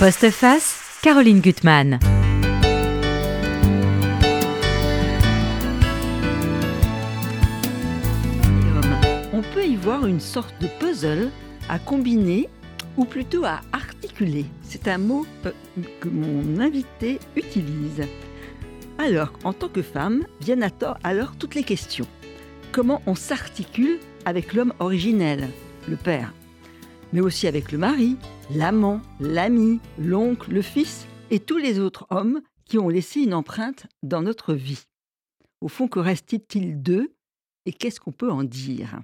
Postface, Caroline Gutmann. On peut y voir une sorte de puzzle à combiner ou plutôt à articuler. C'est un mot euh, que mon invité utilise. Alors, en tant que femme, viennent à tort alors toutes les questions. Comment on s'articule avec l'homme originel, le père, mais aussi avec le mari, l'amant, l'ami, l'oncle, le fils et tous les autres hommes qui ont laissé une empreinte dans notre vie. Au fond, que reste-t-il d'eux et qu'est-ce qu'on peut en dire?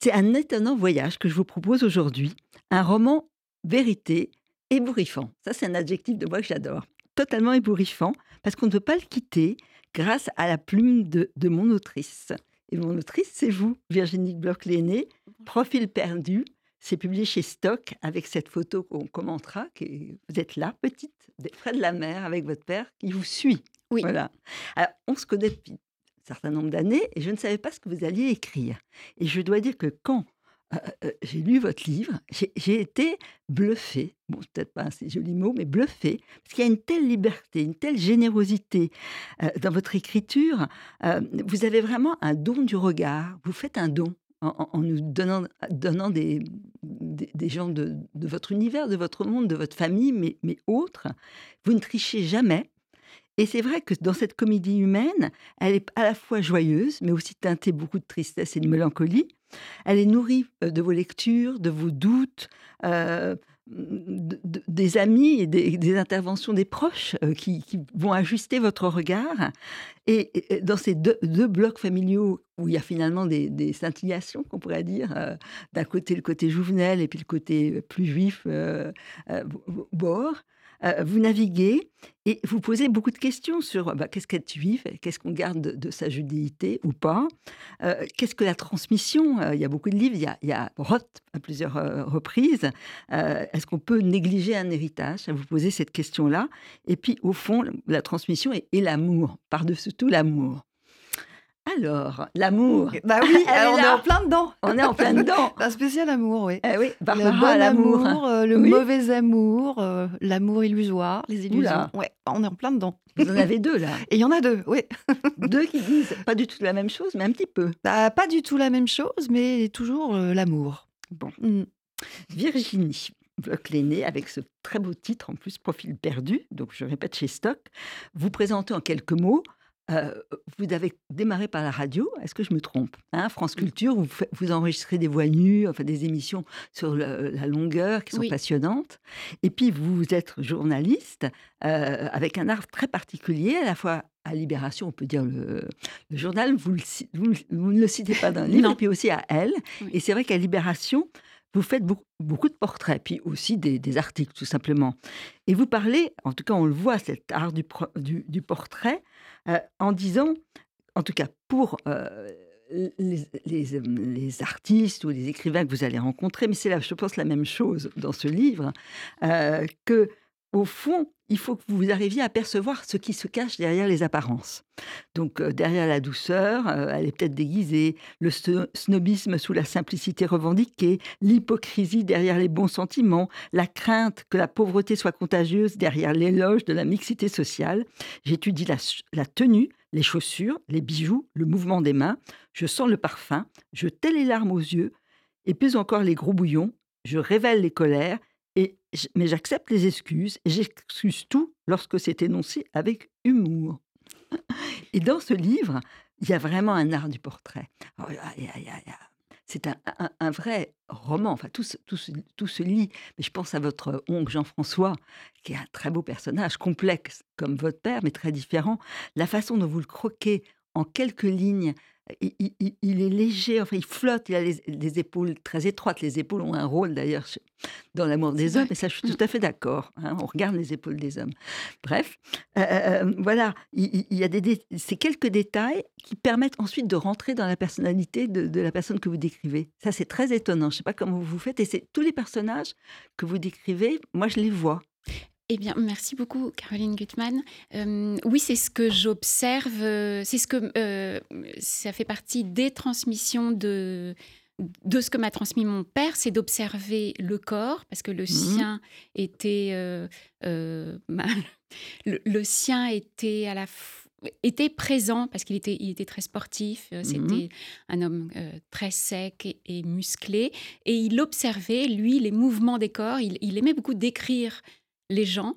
C'est un étonnant voyage que je vous propose aujourd'hui, un roman vérité ébouriffant. Ça, c'est un adjectif de moi que j'adore. Totalement ébouriffant, parce qu'on ne peut pas le quitter grâce à la plume de, de mon autrice. Et mon autrice, c'est vous, Virginie Bloch-Léné, Profil perdu. C'est publié chez Stock avec cette photo qu'on commentera. Qui, vous êtes là, petite, frais de la mer, avec votre père qui vous suit. Oui. Voilà. Alors, on se connaît depuis un certain nombre d'années et je ne savais pas ce que vous alliez écrire. Et je dois dire que quand euh, euh, j'ai lu votre livre, j'ai- été bluffée, bon, peut-être pas un si joli mot, mais bluffée, parce qu'il y a une telle liberté, une telle générosité euh, dans votre écriture. Euh, vous avez vraiment un don du regard, vous faites un don en, nous donnant, donnant des, des, gens de, de votre univers, de votre monde, de votre famille, mais, mais autres. Vous ne trichez jamais. Et c'est vrai que dans cette comédie humaine, elle est à la fois joyeuse, mais aussi teintée beaucoup de tristesse et de mélancolie. Elle est nourrie euh, de vos lectures, de vos doutes, euh, des amis et des, interventions des proches euh, qui, vont ajuster votre regard. Et, dans ces deux, blocs familiaux où il y a finalement des, des scintillations, qu'on pourrait dire, euh, d'un côté le côté jouvenel et puis le côté plus juif, euh, euh, bord, euh, vous naviguez et vous posez beaucoup de questions sur bah, qu'est-ce qu'être juif, qu'est-ce qu'on garde de, sa judéité ou pas, euh, qu'est-ce que la transmission Euh, Il y a beaucoup de livres, il y a, y a Roth à plusieurs reprises. Est-ce qu'on peut négliger un héritage? Vous posez cette question-là. Et puis, au fond, la transmission et l'amour, par-dessus tout l'amour. Alors, l'amour, Bah oui, alors on est en plein dedans. on est en plein dedans. Un spécial amour, oui. Eh oui, le bon l'amour. amour, euh, le Oui. mauvais amour, euh, l'amour illusoire, les illusions. Oula. Ouais, on est en plein dedans. Vous en avez deux là. Et il y en a deux, oui. Deux qui disent pas du tout la même chose, mais un petit peu. Bah, pas du tout la même chose, mais toujours euh, l'amour. Bon. Mm. Virginie Bloch-Léné, avec ce très beau titre, en plus, Profil perdu, donc je répète chez Stock, vous présentez en quelques mots. Euh, vous avez démarré par la radio, est-ce que je me trompe hein, France Culture, vous, enregistrez des voix nues, enfin des émissions sur le- la longueur qui sont Oui. passionnantes. Et puis vous êtes journaliste euh, avec un art très particulier, à la fois à Libération, on peut dire le, le journal, vous, le ci- vous, vous ne le citez pas dans le livre, et puis aussi à Elle. Oui. Et c'est vrai qu'à Libération, vous faites beaucoup, beaucoup de portraits, puis aussi des, des articles, tout simplement. Et vous parlez, en tout cas, on le voit, cet art du, pro- du, du portrait, euh, en disant, en tout cas pour euh, euh, les artistes ou les écrivains que vous allez rencontrer, mais c'est là, je pense, la même chose dans ce livre, euh, que au fond, il faut que vous arriviez à percevoir ce qui se cache derrière les apparences. Donc, euh, derrière la douceur, euh, elle est peut-être déguisée, le sno- snobisme sous la simplicité revendiquée, l'hypocrisie derrière les bons sentiments, la crainte que la pauvreté soit contagieuse derrière l'éloge de la mixité sociale. J'étudie la, tenue, les chaussures, les bijoux, le mouvement des mains. Je sens le parfum, je tais les larmes aux yeux, et plus encore les gros bouillons. Je révèle les colères, mais j'accepte les excuses, et j'excuse tout lorsque c'est énoncé avec humour. Et dans ce livre, il y a vraiment un art du portrait. A- C'est un, un- vrai roman, enfin tout tout, tout se lit. Mais je pense à votre oncle Jean-François, qui est un très beau personnage, complexe comme votre père, mais très différent. La façon dont vous le croquez en quelques lignes, il, il- il- il est léger, enfin il flotte, il a les, des épaules très étroites. Les épaules ont un rôle d'ailleurs dans l'amour des hommes, et ça je suis tout à fait d'accord. hein, on regarde les épaules des hommes. Bref, euh, euh, voilà, il, y a des, dé- ces quelques détails qui permettent ensuite de rentrer dans la personnalité de, de la personne que vous décrivez. Ça, c'est très étonnant. Je ne sais pas comment vous faites. Et c'est tous les personnages que vous décrivez, moi, je les vois. Eh bien, merci beaucoup, Caroline Gutmann. Euh, oui, c'est ce que j'observe. euh, C'est ce que euh, ça fait partie des transmissions de de ce que m'a transmis mon père, c'est d'observer le corps, parce que le sien était euh, le, le, sien était à la était présent parce qu'il était, il était très sportif, euh, c'était un homme très sec et, musclé, et il observait, lui, les mouvements des corps, il, il aimait beaucoup décrire les gens,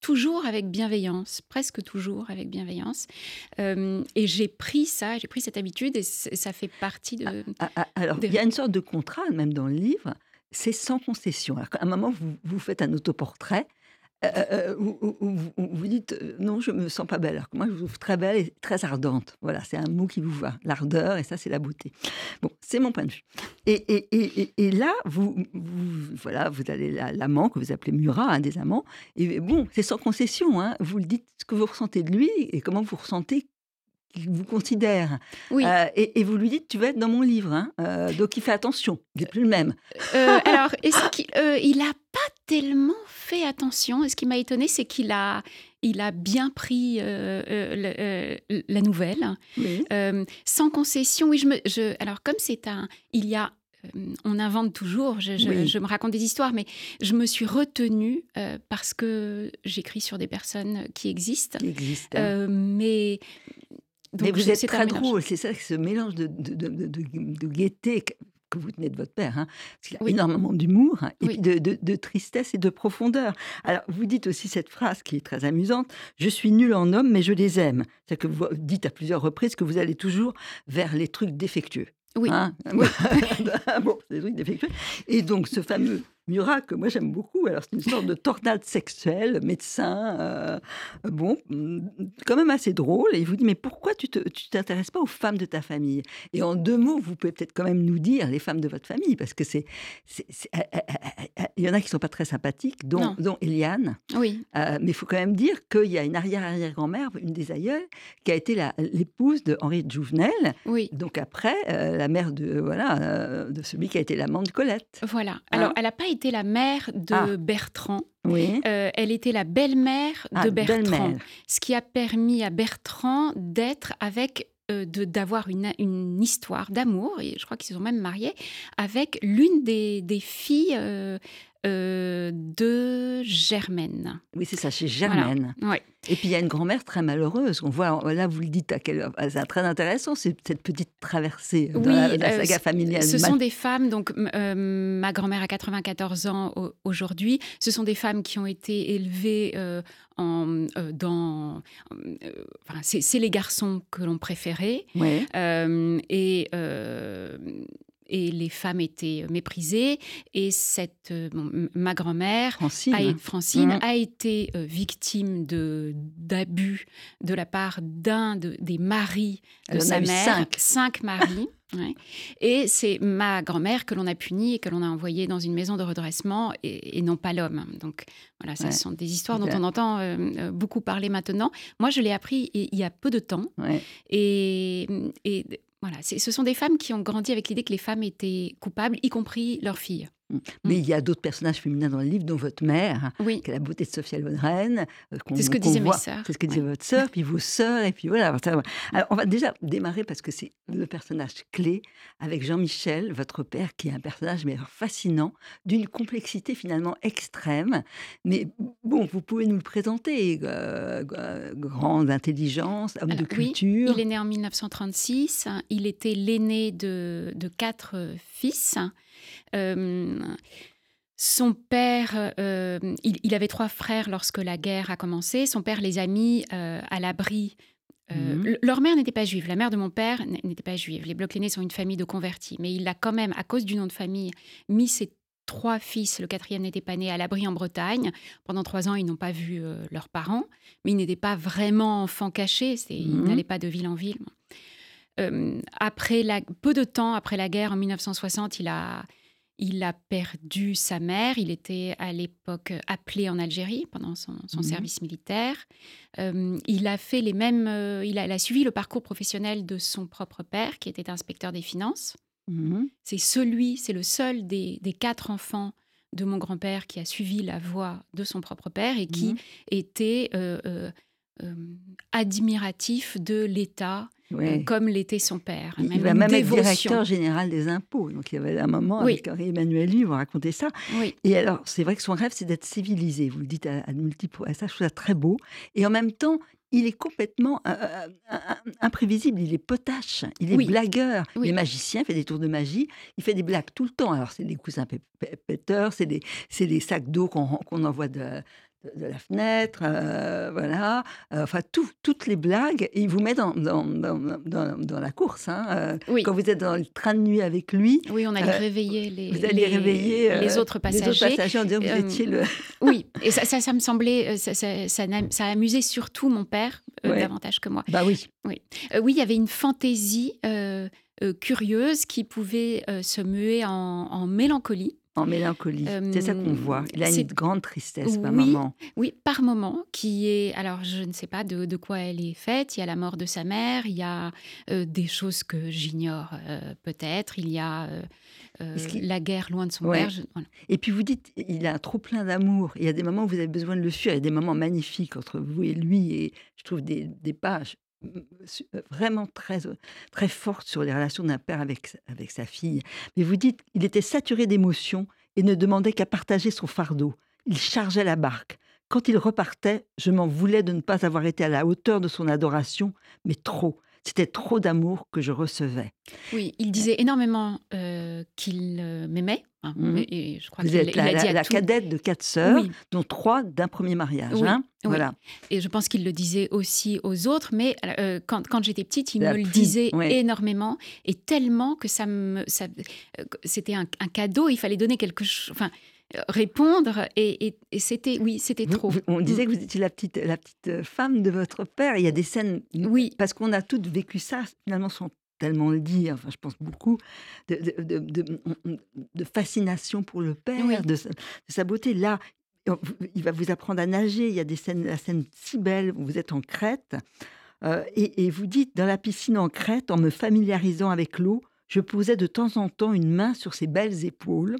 toujours avec bienveillance, presque toujours avec bienveillance. Euh, et j'ai pris ça, j'ai pris cette habitude et ça fait partie de. Ah, ah, ah, alors, il y a une sorte de contrat, même dans le livre, c'est sans concession. à un moment, vous, vous faites un autoportrait euh, euh, où, vous dites non, je me sens pas belle. Alors que moi, je vous trouve très belle et très ardente. Voilà, c'est un mot qui vous va, l'ardeur, et ça, c'est la beauté. Bon, c'est mon point de vue. Et, et, et, là, vous, voilà, vous avez l'amant que vous appelez Murat, un des amants. Et bon, c'est sans concession. Hein. Vous le dites ce que vous ressentez de lui et comment vous ressentez qu'il vous considère. Oui. Euh, et, vous lui dites, tu vas être dans mon livre. Hein. donc il fait attention, il n'est plus le même. alors, est-ce qu'il n'a pas tellement fait attention. Et ce qui m'a étonné, c'est qu'il a, il a bien pris euh, euh, la nouvelle, euh, sans concession. Oui, je me, je, alors comme c'est un, il y a on invente toujours, je, je, me raconte des histoires, mais je me suis retenue parce que j'écris sur des personnes qui existent. Qui existent. mais, mais vous êtes très drôle, c'est ça, ce mélange de, de, de, de gaieté que vous tenez de votre père, hein, parce qu'il a énormément d'humour, hein, et de, tristesse et de profondeur. Alors, vous dites aussi cette phrase qui est très amusante Je suis nul en homme, mais je les aime. C'est que vous dites à plusieurs reprises que vous allez toujours vers les trucs défectueux. Oui. Hein bon, des trucs défectueux. Et donc, ce fameux Murat, que moi j'aime beaucoup. Alors, c'est une sorte de tornade sexuelle, médecin, euh, bon, mm, quand même assez drôle. Et il vous dit Mais pourquoi tu ne t'intéresses pas aux femmes de ta famille? Et en deux mots, vous pouvez peut-être quand même nous dire les femmes de votre famille, parce que c'est. Il y en a qui ne sont pas très sympathiques, dont, dont Eliane. Oui. Euh, mais il faut quand même dire qu'il y a une arrière-arrière-grand-mère, une des aïeules, qui a été l'épouse de Henri de Jouvenel. Oui. Donc après, euh, la mère de, voilà, de celui qui a été l'amant de Colette. Voilà. Alors, hein elle n'a pas été la mère de ah. Bertrand. Oui. Euh, elle était la belle-mère de ah, Bertrand, ce qui a permis à Bertrand d'être avec euh, d'avoir une, une, histoire d'amour, et je crois qu'ils se sont même mariés, avec l'une des, des filles euh, euh, de Germaine. Oui, c'est ça, chez Germaine. Et puis il y a une grand-mère très malheureuse. On voit, là, vous le dites, à quel... c'est très intéressant, cette petite traversée dans la, euh, saga familiale. Ce sont des femmes, donc euh, ma grand-mère a 94 ans aujourd'hui. Ce sont des femmes qui ont été élevées en, dans. Enfin, c'est les garçons que l'on préférait. et et les femmes étaient méprisées. Et cette, euh, ma grand-mère, Francine, a, Francine mmh. a été euh, victime de d'abus de la part d'un de, des maris de sa mère. Cinq, cinq maris. Et c'est ma grand-mère que l'on a punie et que l'on a envoyée dans une maison de redressement et, non pas l'homme. Donc voilà, ce sont des histoires dont on entend euh, beaucoup parler maintenant. Moi, je l'ai appris il y a peu de temps. Et, et voilà, ce sont des femmes qui ont grandi avec l'idée que les femmes étaient coupables, y compris leurs filles. Mm. Mais il y a d'autres personnages féminins dans le livre, dont votre mère, oui. qui a la beauté de Sophia Loren. Euh, c'est ce que disaient mes sœurs. C'est ce que disait votre sœur, puis vos sœurs, et puis voilà. Alors, on va déjà démarrer parce que c'est le personnage clé avec Jean-Michel, votre père, qui est un personnage mais fascinant, d'une complexité finalement extrême. Mais bon, vous pouvez nous le présenter. Euh, grande intelligence, homme de culture. Oui, il est né en 1936. Il était l'aîné de, de quatre fils. Euh, son père, euh, il, avait trois frères lorsque la guerre a commencé. Son père les a mis euh, à l'abri. Mhm. Leur mère n'était pas juive. La mère de mon père n'était pas juive. Les blocs sont une famille de convertis. Mais il a quand même, à cause du nom de famille, mis ses trois fils, le quatrième n'était pas né, à l'abri en Bretagne. Pendant trois ans, ils n'ont pas vu leurs parents. Mais ils n'étaient pas vraiment enfants cachés. Ils mhm. n'allaient pas de ville en ville. Après la, peu de temps après la guerre, en 1960, il a il a perdu sa mère. Il était à l'époque appelé en Algérie pendant son, mhm. service militaire. Euh, il a fait les mêmes. Euh, il, a, suivi le parcours professionnel de son propre père, qui était inspecteur des finances. Mhm. C'est celui, c'est le seul des, quatre enfants de mon grand-père qui a suivi la voie de son propre père et qui mhm. était euh, admiratif de l'État Ouais. comme l'était son père. Il même va une même être dévotion. directeur général des impôts. Donc il y avait un moment Oui. avec Henri Emmanuel Lee, vous racontez ça. Oui, Et alors, c'est vrai que son rêve, c'est d'être civilisé. Vous le dites à, à multiples. Ça, je trouve ça très beau. Et en même temps, il est complètement euh, euh, euh, imprévisible. Il est potache. Il est Oui. blagueur. Oui. Il est magicien, il fait des tours de magie. Il fait des blagues tout le temps. Alors, c'est des coussins pé- pé- péteurs, c'est des, des sacs d'eau qu'on qu'on envoie de, de- la fenêtre. euh, voilà. Euh, enfin, tout- toutes les blagues. Et il vous met dans, dans, dans, dans- dans la course. hein. Euh, oui. Quand vous êtes dans le train de nuit avec lui, Oui, on allait réveiller les, vous allez les- réveiller les autres les autres passagers. passagers en disant vous étiez le. Oui, et ça, ça, ça me semblait, ça, ça, a amusé surtout mon père Ouais. davantage que moi. Bah oui. Oui, il y avait une fantaisie curieuse qui pouvait se muer en, en mélancolie. En mélancolie. c'est ça qu'on voit. Il a une grande tristesse par Oui. moment. Oui, par moment, qui est. Alors, je ne sais pas de, de quoi elle est faite. Il y a la mort de sa mère, il y a euh, des choses que j'ignore euh, peut-être, il y a euh, la guerre loin de son Ouais. père. je- voilà. Et puis vous dites, il a un trop plein d'amour. Il y a des moments où vous avez besoin de le fuir. Il y a des moments magnifiques entre vous et lui. Et je trouve des, des pages vraiment très, euh, très fortes sur les relations d'un père avec, avec sa fille. Mais vous dites, il était saturé d'émotions et ne demandait qu'à partager son fardeau. Il chargeait la barque. Quand il repartait, je m'en voulais de ne pas avoir été à la hauteur de son adoration, mais trop. C'était trop d'amour que je recevais. Oui, il disait énormément euh, qu'il m'aimait. hein, et, et je crois Vous êtes la, la- la cadette de quatre sœurs, Oui, dont trois d'un premier mariage. Oui, hein oui. voilà. et je pense qu'il le disait aussi aux autres, mais euh, quand, quand j'étais petite, il La me le disait ouais. énormément et tellement que ça me, ça, euh, c'était un, un cadeau. Il fallait donner quelque chose, enfin répondre et, et- et c'était, oui, c'était trop. vous- on disait Mm. que vous étiez la petite, la petite euh, femme de votre père. Il y a des scènes, Oui, parce qu'on a toutes vécu ça, finalement, sans tellement le dire, enfin, je pense beaucoup, de, de, de- de- de fascination pour le père, Oui. de, sa- beauté. Là, il va vous apprendre à nager. Il y a des scènes, la scène si belle où vous êtes en Crète. euh, et, et vous dites, dans la piscine en Crète, en me familiarisant avec l'eau, je posais de temps en temps une main sur ses belles épaules.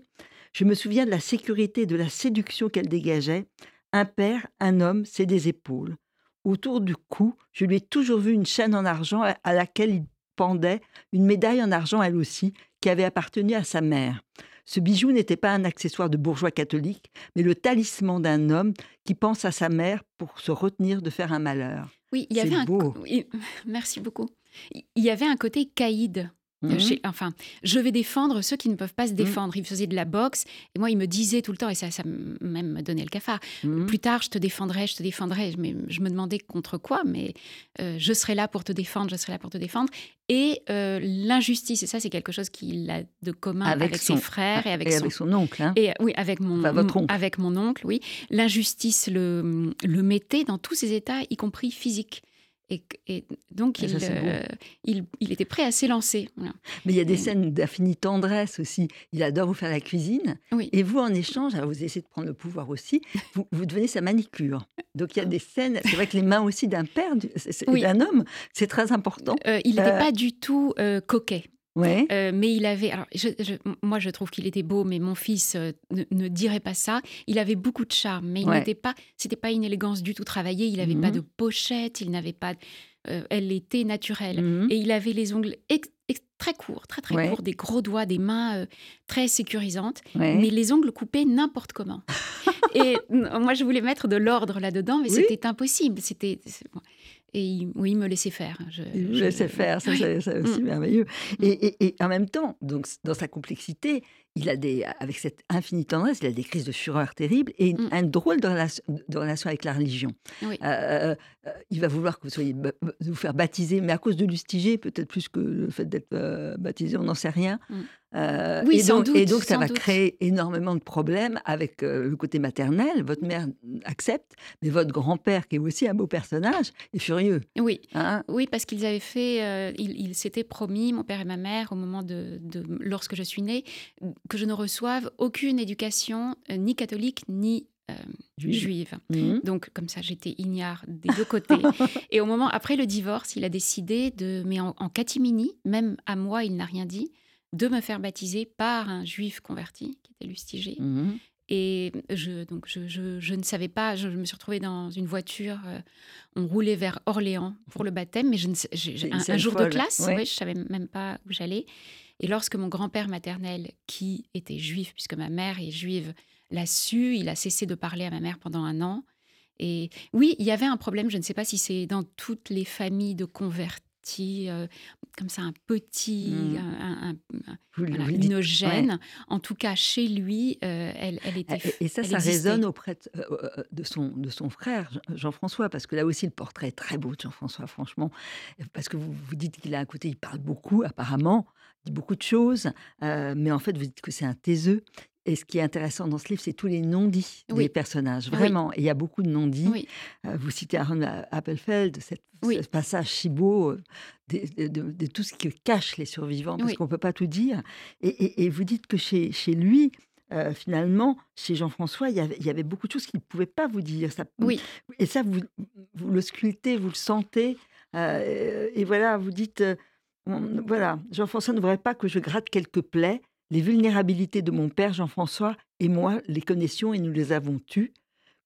Je me souviens de la sécurité et de la séduction qu'elle dégageait. Un père, un homme, c'est des épaules. Autour du cou, je lui ai toujours vu une chaîne en argent à- laquelle il pendait une médaille en argent, elle aussi, qui avait appartenu à sa mère. Ce bijou n'était pas un accessoire de bourgeois catholique, mais le talisman d'un homme qui pense à sa mère pour se retenir de faire un malheur. oui, il y avait un. beau. oui, merci beaucoup. Il y avait un côté caïd. Mhm. Chez- enfin, je vais défendre ceux qui ne peuvent pas se défendre. Il faisait de la boxe et moi, il me disait tout le temps, et ça, ça même me donnait le cafard. Mhm. Plus tard, je te défendrai, je te défendrai. Mais je me demandais contre quoi, mais euh, je serai là pour te défendre, je serai là pour te défendre. Et euh, l'injustice, et ça, c'est quelque chose qu'il a de commun Avec avec, son- ses frères et avec et son avec son oncle. hein. et euh, oui, avec mon, Enfin, oncle. avec mon oncle, oui. L'injustice le, le mettait dans tous ses états, y compris physiques. Et, et donc, Ah, il, ça, euh, il, il était prêt à s'élancer. Voilà. Mais il y a des Et- scènes d'infinie tendresse aussi. Il adore vous faire la cuisine. Oui. Et vous, en échange, alors vous essayez de prendre le pouvoir aussi, vous, vous devenez sa manicure. Donc il y a des scènes, c'est vrai que les mains aussi d'un père, Oui. d'un homme, c'est très important. Euh, il n'était Euh, pas du tout coquet. Ouais. Euh, mais il avait. Alors, je- je- moi, je trouve qu'il était beau, mais mon fils euh, ne, ne dirait pas ça. Il avait beaucoup de charme, mais il Ouais. n'était pas. C'était pas une élégance du tout travaillée. Il n'avait pas Mhm. de pochette. Il n'avait pas. euh, elle était naturelle. Mhm. Et il avait les ongles ex- ex- très courts, très très Ouais. courts, des gros doigts, des mains très sécurisantes, mais les ongles coupés n'importe comment. et moi, je voulais mettre de l'ordre là-dedans, mais Oui. c'était impossible. C'était. Et il, oui, il me laissait faire. Je, Il vous je- laissait faire, ça, Oui. c'est aussi Mm. merveilleux. Et, et- et en même temps, donc, dans sa complexité, il a des, avec cette infinie tendresse, il a des crises de fureur terribles et Mm. un drôle de relation, de relation avec la religion. Oui. Euh, euh, il va vouloir que vous soyez vous faire baptiser, mais à cause de Lustiger, peut-être plus que le fait d'être euh, baptisé, on n'en sait rien. Mm. Euh, Oui, et, sans donc, et doute, donc, ça va doute. créer énormément de problèmes avec euh, le côté maternel. Votre mère accepte, mais votre grand-père, qui est aussi un beau personnage, est furieux. Oui, hein? Oui, parce qu'ils avaient fait, euh, ils s'étaient promis, mon père et ma mère, au moment de, de- lorsque je suis née, que je ne reçoive aucune éducation, euh, ni catholique, ni euh, Juive. Mhm. Donc, comme ça, j'étais ignare des deux côtés. et au moment, après le divorce, il a décidé de, mais en, en catimini, même à moi, il n'a rien dit, de me faire baptiser par un juif converti, qui était Lustiger. Mhm. Et je, donc je, je, je, ne savais pas, je me suis retrouvée dans une voiture, euh, on roulait vers Orléans pour le baptême, mais je ne, un, un, jour folle. de classe, ouais. Ouais, je ne savais même pas où j'allais. Et lorsque mon grand-père maternel, qui était juif, puisque ma mère est juive, l'a su, il a cessé de parler à ma mère pendant un an. Et oui, il y avait un problème, je ne sais pas si c'est dans toutes les familles de convertis, euh, comme ça, un petit, mmh. un, un, voilà, une gêne. Ouais. En tout cas, chez lui, euh, elle, elle, était. Et, et ça, ça existait. résonne auprès de, euh, de, son, de son frère, Jean-François, parce que là aussi, le portrait est très beau de Jean-François, franchement. Parce que vous, vous dites qu'il a un côté, il parle beaucoup, apparemment, dit beaucoup de choses, euh, mais en fait, vous dites que c'est un taiseux. Et ce qui est intéressant dans ce livre, c'est tous les non-dits oui. des personnages, vraiment. Oui. Il y a beaucoup de non-dits. Oui. Euh, vous citez Aaron Appelfeld, cette, ce passage si beau de, de, de, de, tout ce qui cache les survivants, parce qu'on ne peut pas tout dire. Et, et, et, vous dites que chez, chez lui, euh, finalement, chez Jean-François, il, il y, avait beaucoup de choses qu'il ne pouvait pas vous dire. Ça, et ça, vous, vous, le sculptez, vous le sentez. Euh, et voilà, vous dites, euh, voilà, Jean-François ne voudrait pas que je gratte quelques plaies les vulnérabilités de mon père Jean-François et moi les connaissions et nous les avons tues.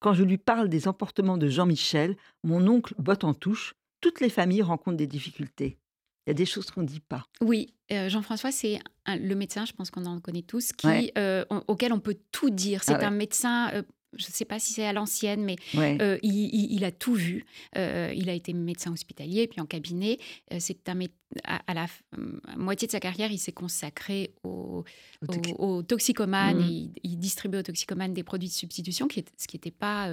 Quand je lui parle des emportements de Jean-Michel, mon oncle botte en touche. Toutes les familles rencontrent des difficultés. Il y a des choses qu'on ne dit pas. Oui, euh, Jean-François, c'est le médecin, je pense qu'on en connaît tous, qui, ouais. euh, on, auquel on peut tout dire. C'est ah ouais. un médecin euh, je ne sais pas si c'est à l'ancienne, mais ouais. euh, il, il, il, a tout vu. Euh, il a été médecin hospitalier, puis en cabinet. Euh, c'est un à, à, la à moitié de sa carrière, il s'est consacré aux, au toxi aux, aux toxicomanes. Mmh. Il, il, distribuait aux toxicomanes des produits de substitution, qui est, ce qui n'était pas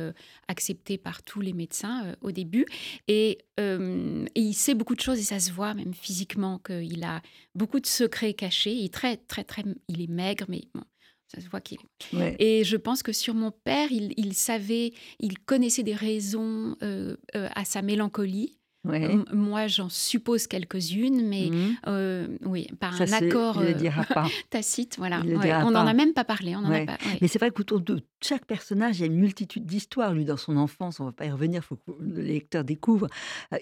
accepté par tous les médecins au début. Et, et, il sait beaucoup de choses, et ça se voit même physiquement qu'il a beaucoup de secrets cachés. Il est très, très, très, il est maigre, mais bon, ça se voit qu'il. Ouais. Et je pense que sur mon père, il, il savait, il connaissait des raisons euh, euh, à sa mélancolie. Ouais. Moi, j'en suppose quelques-unes, mais mmh. euh, oui, par Ça, un accord il le dira pas. tacite, voilà. Ouais, on n'en a même pas parlé. On ouais. pas, mais c'est vrai qu'autour de chaque personnage, il y a une multitude d'histoires. Lui, dans son enfance, on ne va pas y revenir, il faut que le lecteur découvre.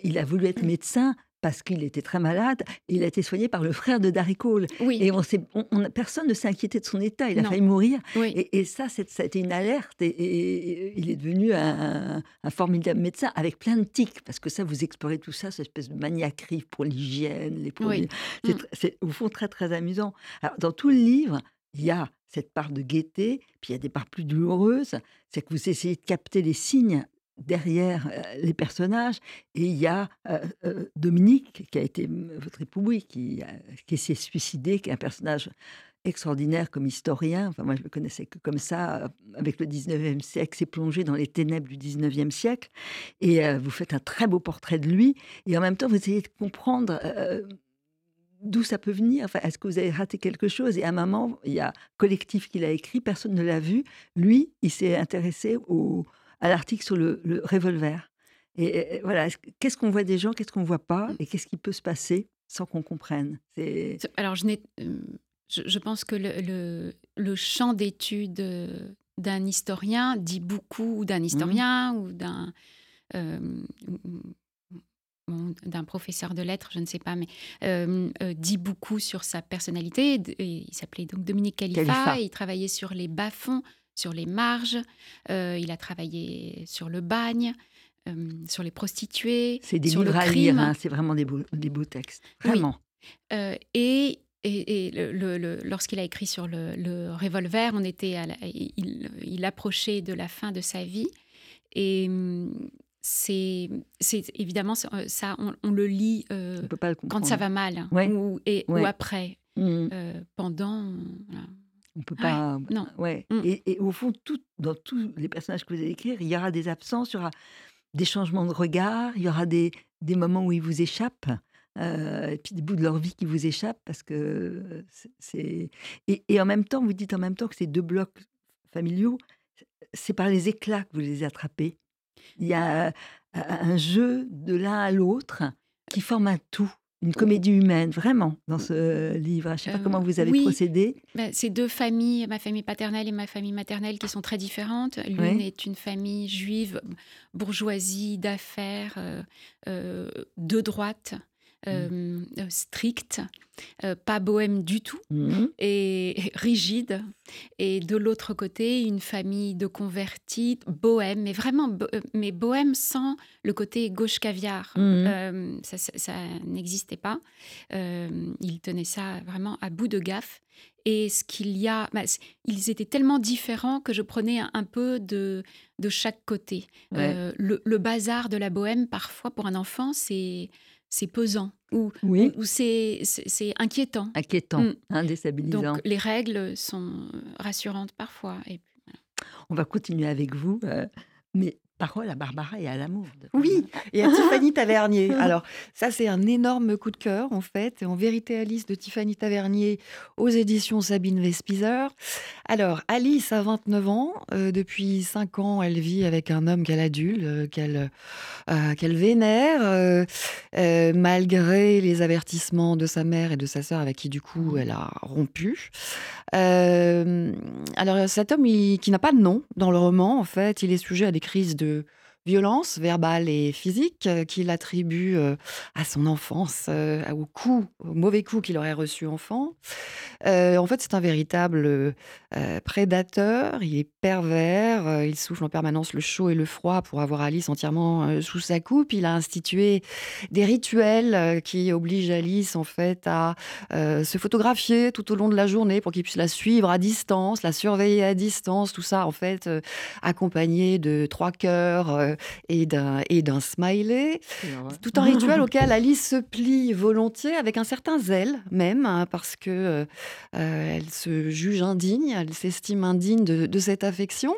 il a voulu être médecin parce qu'il était très malade. Il a été soigné par le frère de Darry Cole. Oui. Et on on, on, personne ne s'est inquiété de son état. Il a non. failli mourir. Oui. Et, et, ça, été une alerte. Et, et il est devenu un, un, formidable médecin avec plein de tics. Parce que ça, vous explorez tout ça, cette espèce de maniaquerie pour l'hygiène, les produits. Oui. C'est au fond très, très amusant. Alors, dans tout le livre, il y a cette part de gaieté, puis il y a des parts plus douloureuses. C'est que vous essayez de capter les signes derrière euh, les personnages. Et il y a euh, euh, Dominique, qui a été votre époux, qui, qui s'est suicidé, qui est un personnage extraordinaire comme historien. Enfin, moi, je le connaissais que comme ça, avec le 19e siècle, s'est plongé dans les ténèbres du 19e siècle. Et vous faites un très beau portrait de lui. Et en même temps, vous essayez de comprendre d'où ça peut venir. Enfin, est-ce que vous avez raté quelque chose? Et à un moment, il y a Collectif qu'il a écrit, personne ne l'a vu. Lui, il s'est intéressé au à l'article sur le, le, revolver. Et, et voilà, qu'est-ce qu'on voit des gens, qu'est-ce qu'on voit pas, et qu'est-ce qui peut se passer sans qu'on comprenne? Alors, je, je, je, pense que le, le, le champ d'étude d'un historien dit beaucoup, ou d'un historien, mmh. ou d'un euh, d'un professeur de lettres, je ne sais pas, mais euh, euh, dit beaucoup sur sa personnalité. Et il s'appelait donc Dominique Khalifa, Khalifa. il travaillait sur les bas-fonds sur les marges, euh, il a travaillé sur le bagne, euh, sur les prostituées. C'est des sur livres à lire, hein, c'est vraiment des beaux, des beaux, textes. Vraiment. Oui. Euh, et, et, et le, le, lorsqu'il a écrit sur le, le revolver, on était la, il, il, approchait de la fin de sa vie. Et c'est, c'est évidemment ça, on, on le lit euh, on le quand ça va mal ouais. ou, et, ouais. ou après. Mmh. pendant. On peut pas. Ouais, non. Ouais. Mmh. Et, et, au fond, tout, dans tous les personnages que vous allez écrire, il y aura des absences, il y aura des changements de regard, il y aura des, des moments où ils vous échappent. Euh, et puis des bouts de leur vie qui vous échappent parce que c'est. Et, et, en même temps, vous dites en même temps que ces deux blocs familiaux, c'est par les éclats que vous les attrapez. Il y a un jeu de l'un à l'autre qui forme un tout une comédie humaine, vraiment, dans ce livre. Je ne sais pas euh, comment vous avez oui. procédé. Ben, c'est deux familles, ma famille paternelle et ma famille maternelle, qui sont très différentes. L'une oui. est une famille juive, bourgeoisie, d'affaires, euh, euh, de droite. Euh, euh, stricte, euh, pas bohème du tout Mhm. et rigide. Et de l'autre côté, une famille de convertis, bohème, mais vraiment, bo- euh, mais bohème sans le côté gauche caviar. Mhm. Euh, ça ça- ça n'existait pas. Ils tenaient ça vraiment à bout de gaffe. Et ce qu'il y a, bah, ils étaient tellement différents que je prenais un, un peu de, de chaque côté. Ouais. Le, le bazar de la bohème, parfois, pour un enfant, c'est c'est pesant ou, Oui. ou- ou c'est inquiétant. Inquiétant, Mm. hein, déstabilisant. Donc les règles sont rassurantes parfois. Et puis, On va continuer avec vous. euh, mais parole à Barbara et à l'amour. Oui, et à Tiffany Tavernier. Alors, ça, c'est un énorme coup de cœur, en fait. En vérité, Alice de Tiffany Tavernier aux éditions Sabine Vespizer. Alors, Alice a 29 ans. Euh, depuis 5 ans, elle vit avec un homme qu'elle adule, euh, qu'elle euh, qu'elle vénère, malgré les avertissements de sa mère et de sa sœur, avec qui, du coup, elle a rompu. Alors, cet homme, il- qui n'a pas de nom dans le roman, en fait, il est sujet à des crises de de violence verbale et physique euh, qu'il attribue euh, à son enfance, euh, au coup, au mauvais coup qu'il aurait reçu enfant. En fait, c'est un véritable prédateur. Il est pervers. il souffle en permanence le chaud et le froid pour avoir Alice entièrement sous sa coupe. Il a institué des rituels qui obligent Alice, en fait, à se photographier tout au long de la journée pour qu'il puisse la suivre à distance, la surveiller à distance. Tout ça, en fait, accompagné de trois cœurs euh, et d'un smiley. Tout un rituel auquel Alice se plie volontiers, avec un certain zèle même, hein, parce que euh, euh, elle se juge indigne, elle s'estime indigne de, de cette affection.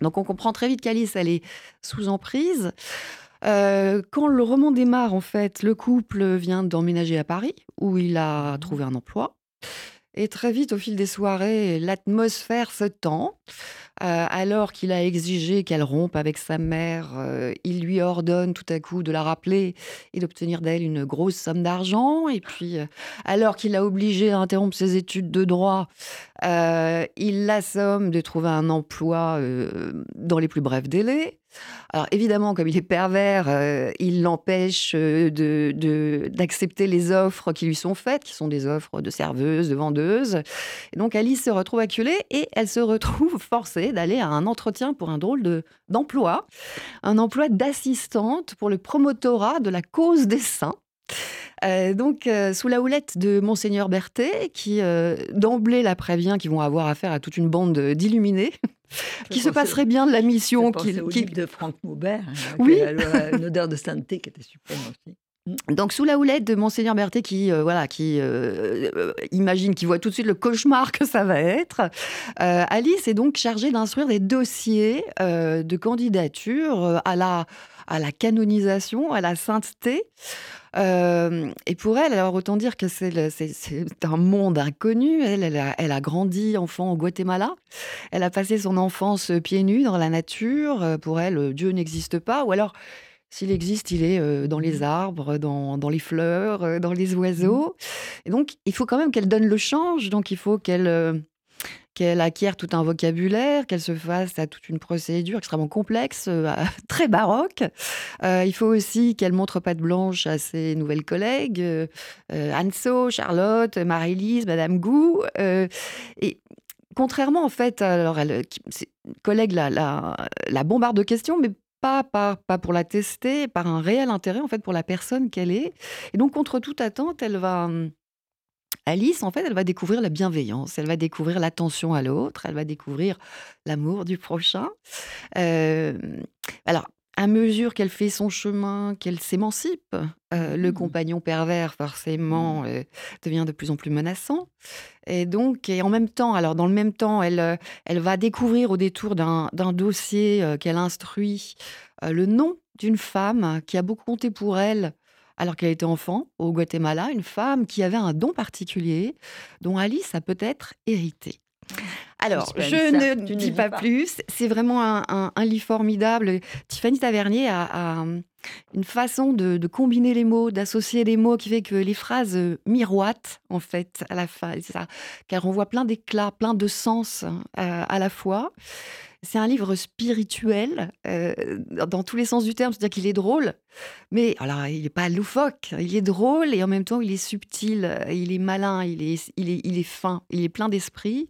Donc on comprend très vite qu'Alice, elle est sous emprise. Euh, quand le roman démarre, en fait, le couple vient d'emménager à Paris, où il a trouvé un emploi. Et très vite, au fil des soirées, l'atmosphère se tend. Euh, alors qu'il a exigé qu'elle rompe avec sa mère, euh, il lui ordonne tout à coup de la rappeler et d'obtenir d'elle une grosse somme d'argent. Et puis, euh, alors qu'il l'a obligée à interrompre ses études de droit, il l'assomme de trouver un emploi dans les plus brefs délais. Alors évidemment, comme il est pervers, euh, il l'empêche euh, de- de- d'accepter les offres qui lui sont faites, qui sont des offres de serveuse, de vendeuse. Et donc Alice se retrouve acculée et elle se retrouve forcée d'aller à un entretien pour un drôle de- d'emploi, un emploi d'assistante pour le promotorat de la cause des saints. Euh, donc, euh, sous la houlette de Monseigneur Berthet, qui euh, d'emblée la prévient qu'ils vont avoir affaire à toute une bande d'illuminés, qui se passerait bien de la mission qu'il livre de Franck Maubert, hein, Oui. qui une odeur de sainteté qui était suprême aussi. Donc sous la houlette de monseigneur Berthet qui euh, voilà qui euh, imagine qui voit tout de suite le cauchemar que ça va être, euh, Alice est donc chargée d'instruire des dossiers de candidature à la à la canonisation, à la sainteté. Euh, et pour elle, alors autant dire que c'est un monde inconnu. Elle, elle a, elle a grandi enfant au Guatemala. Elle a passé son enfance pieds nus dans la nature. Euh, Pour elle, euh, Dieu n'existe pas. Ou alors, s'il existe, il est dans les arbres, dans, dans les fleurs, dans les oiseaux. Et donc, il faut quand même qu'elle donne le change. Donc, il faut qu'elle qu'elle acquiert tout un vocabulaire, qu'elle se fasse à toute une procédure extrêmement complexe, euh, très baroque. Euh, il faut aussi qu'elle montre patte blanche à ses nouvelles collègues, euh, euh, Anso, Charlotte, Marie-Lise, Madame Gou. et contrairement, en fait, alors elle, ses collègues la, la, la bombarde de questions, mais pas, pas, pas pour la tester, par un réel intérêt, en fait, pour la personne qu'elle est. Et donc, contre toute attente, elle va... Alice, en fait, elle va découvrir la bienveillance, elle va découvrir l'attention à l'autre, elle va découvrir l'amour du prochain. Euh, alors, à mesure qu'elle fait son chemin, qu'elle s'émancipe, euh, le Mhm. compagnon pervers, forcément, euh, devient de plus en plus menaçant. Et donc, et en même temps, alors dans le même temps, elle, elle va découvrir au détour d'un dossier euh, qu'elle instruit le nom d'une femme qui a beaucoup compté pour elle alors qu'elle était enfant au Guatemala, une femme qui avait un don particulier dont Alice a peut-être hérité. Alors, Suspense, je ne dis pas pas. plus. C'est vraiment un, un- un livre formidable. Tiffany Tavernier a, a, une façon de, de combiner les mots, d'associer les mots qui fait que les phrases euh, miroitent, en fait, à la fin. Ça, qu'elle renvoie plein d'éclats, plein de sens hein, à, à la fois. c'est un livre spirituel euh, dans tous les sens du terme, c'est-à-dire qu'il est drôle, mais alors il n'est pas loufoque, il est drôle et en même temps il est subtil, il est malin, il est, il est, il est fin, il est plein d'esprit.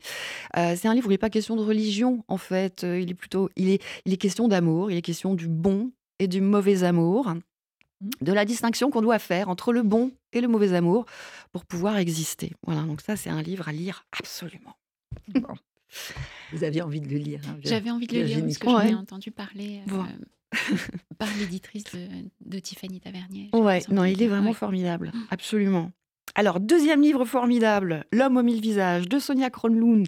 Euh, c'est un livre où il n'est pas question de religion en fait, il est plutôt, il est, il est question d'amour, il est question du bon et du mauvais amour, mmh. de la distinction qu'on doit faire entre le bon et le mauvais amour pour pouvoir exister. Voilà, donc ça c'est un livre à lire absolument. Vous aviez envie de le lire. Hein, J'avais envie de le lire parce que j'en ai entendu parler euh, par l'éditrice de, Tiffany Tavernier. Ouais, non, il est vraiment formidable, absolument. Alors, deuxième livre formidable, L'homme aux mille visages de Sonia Kronlund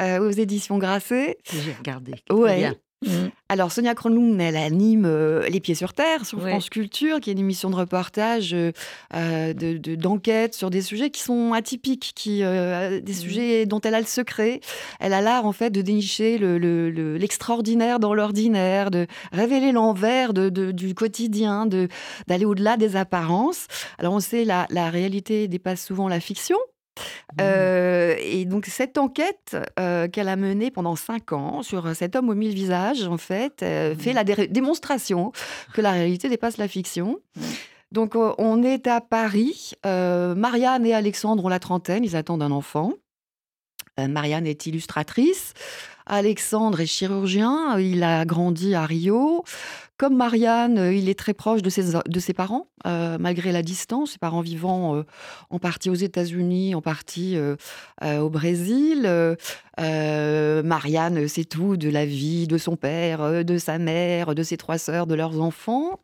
euh, aux éditions Grasset. J'ai regardé. Ouais, Mmh. Alors, Sonia Kronlund, elle anime euh, Les Pieds sur Terre sur France Culture, qui est une émission de reportage, euh, euh, d'enquête sur des sujets qui sont atypiques, qui, des mmh. sujets dont elle a le secret. Elle a l'art, en fait, de dénicher l'extraordinaire dans l'ordinaire, de révéler l'envers du quotidien, d'aller au-delà des apparences. Alors, on sait, la, la réalité dépasse souvent la fiction. Mmh. Euh, et donc cette enquête euh, qu'elle a menée pendant cinq ans sur cet homme aux mille visages, en fait, euh, fait mmh. la démonstration que la réalité dépasse la fiction. Mmh. Donc on est à Paris. Marianne et Alexandre ont la trentaine, ils attendent un enfant. Marianne est illustratrice. Alexandre est chirurgien, il a grandi à Rio. Comme Marianne, euh, il est très proche de ses, parents, euh, malgré la distance, ses parents vivant euh, en partie aux États-Unis, en partie au Brésil. Marianne sait tout de la vie de son père, de sa mère, de ses trois sœurs, de leurs enfants.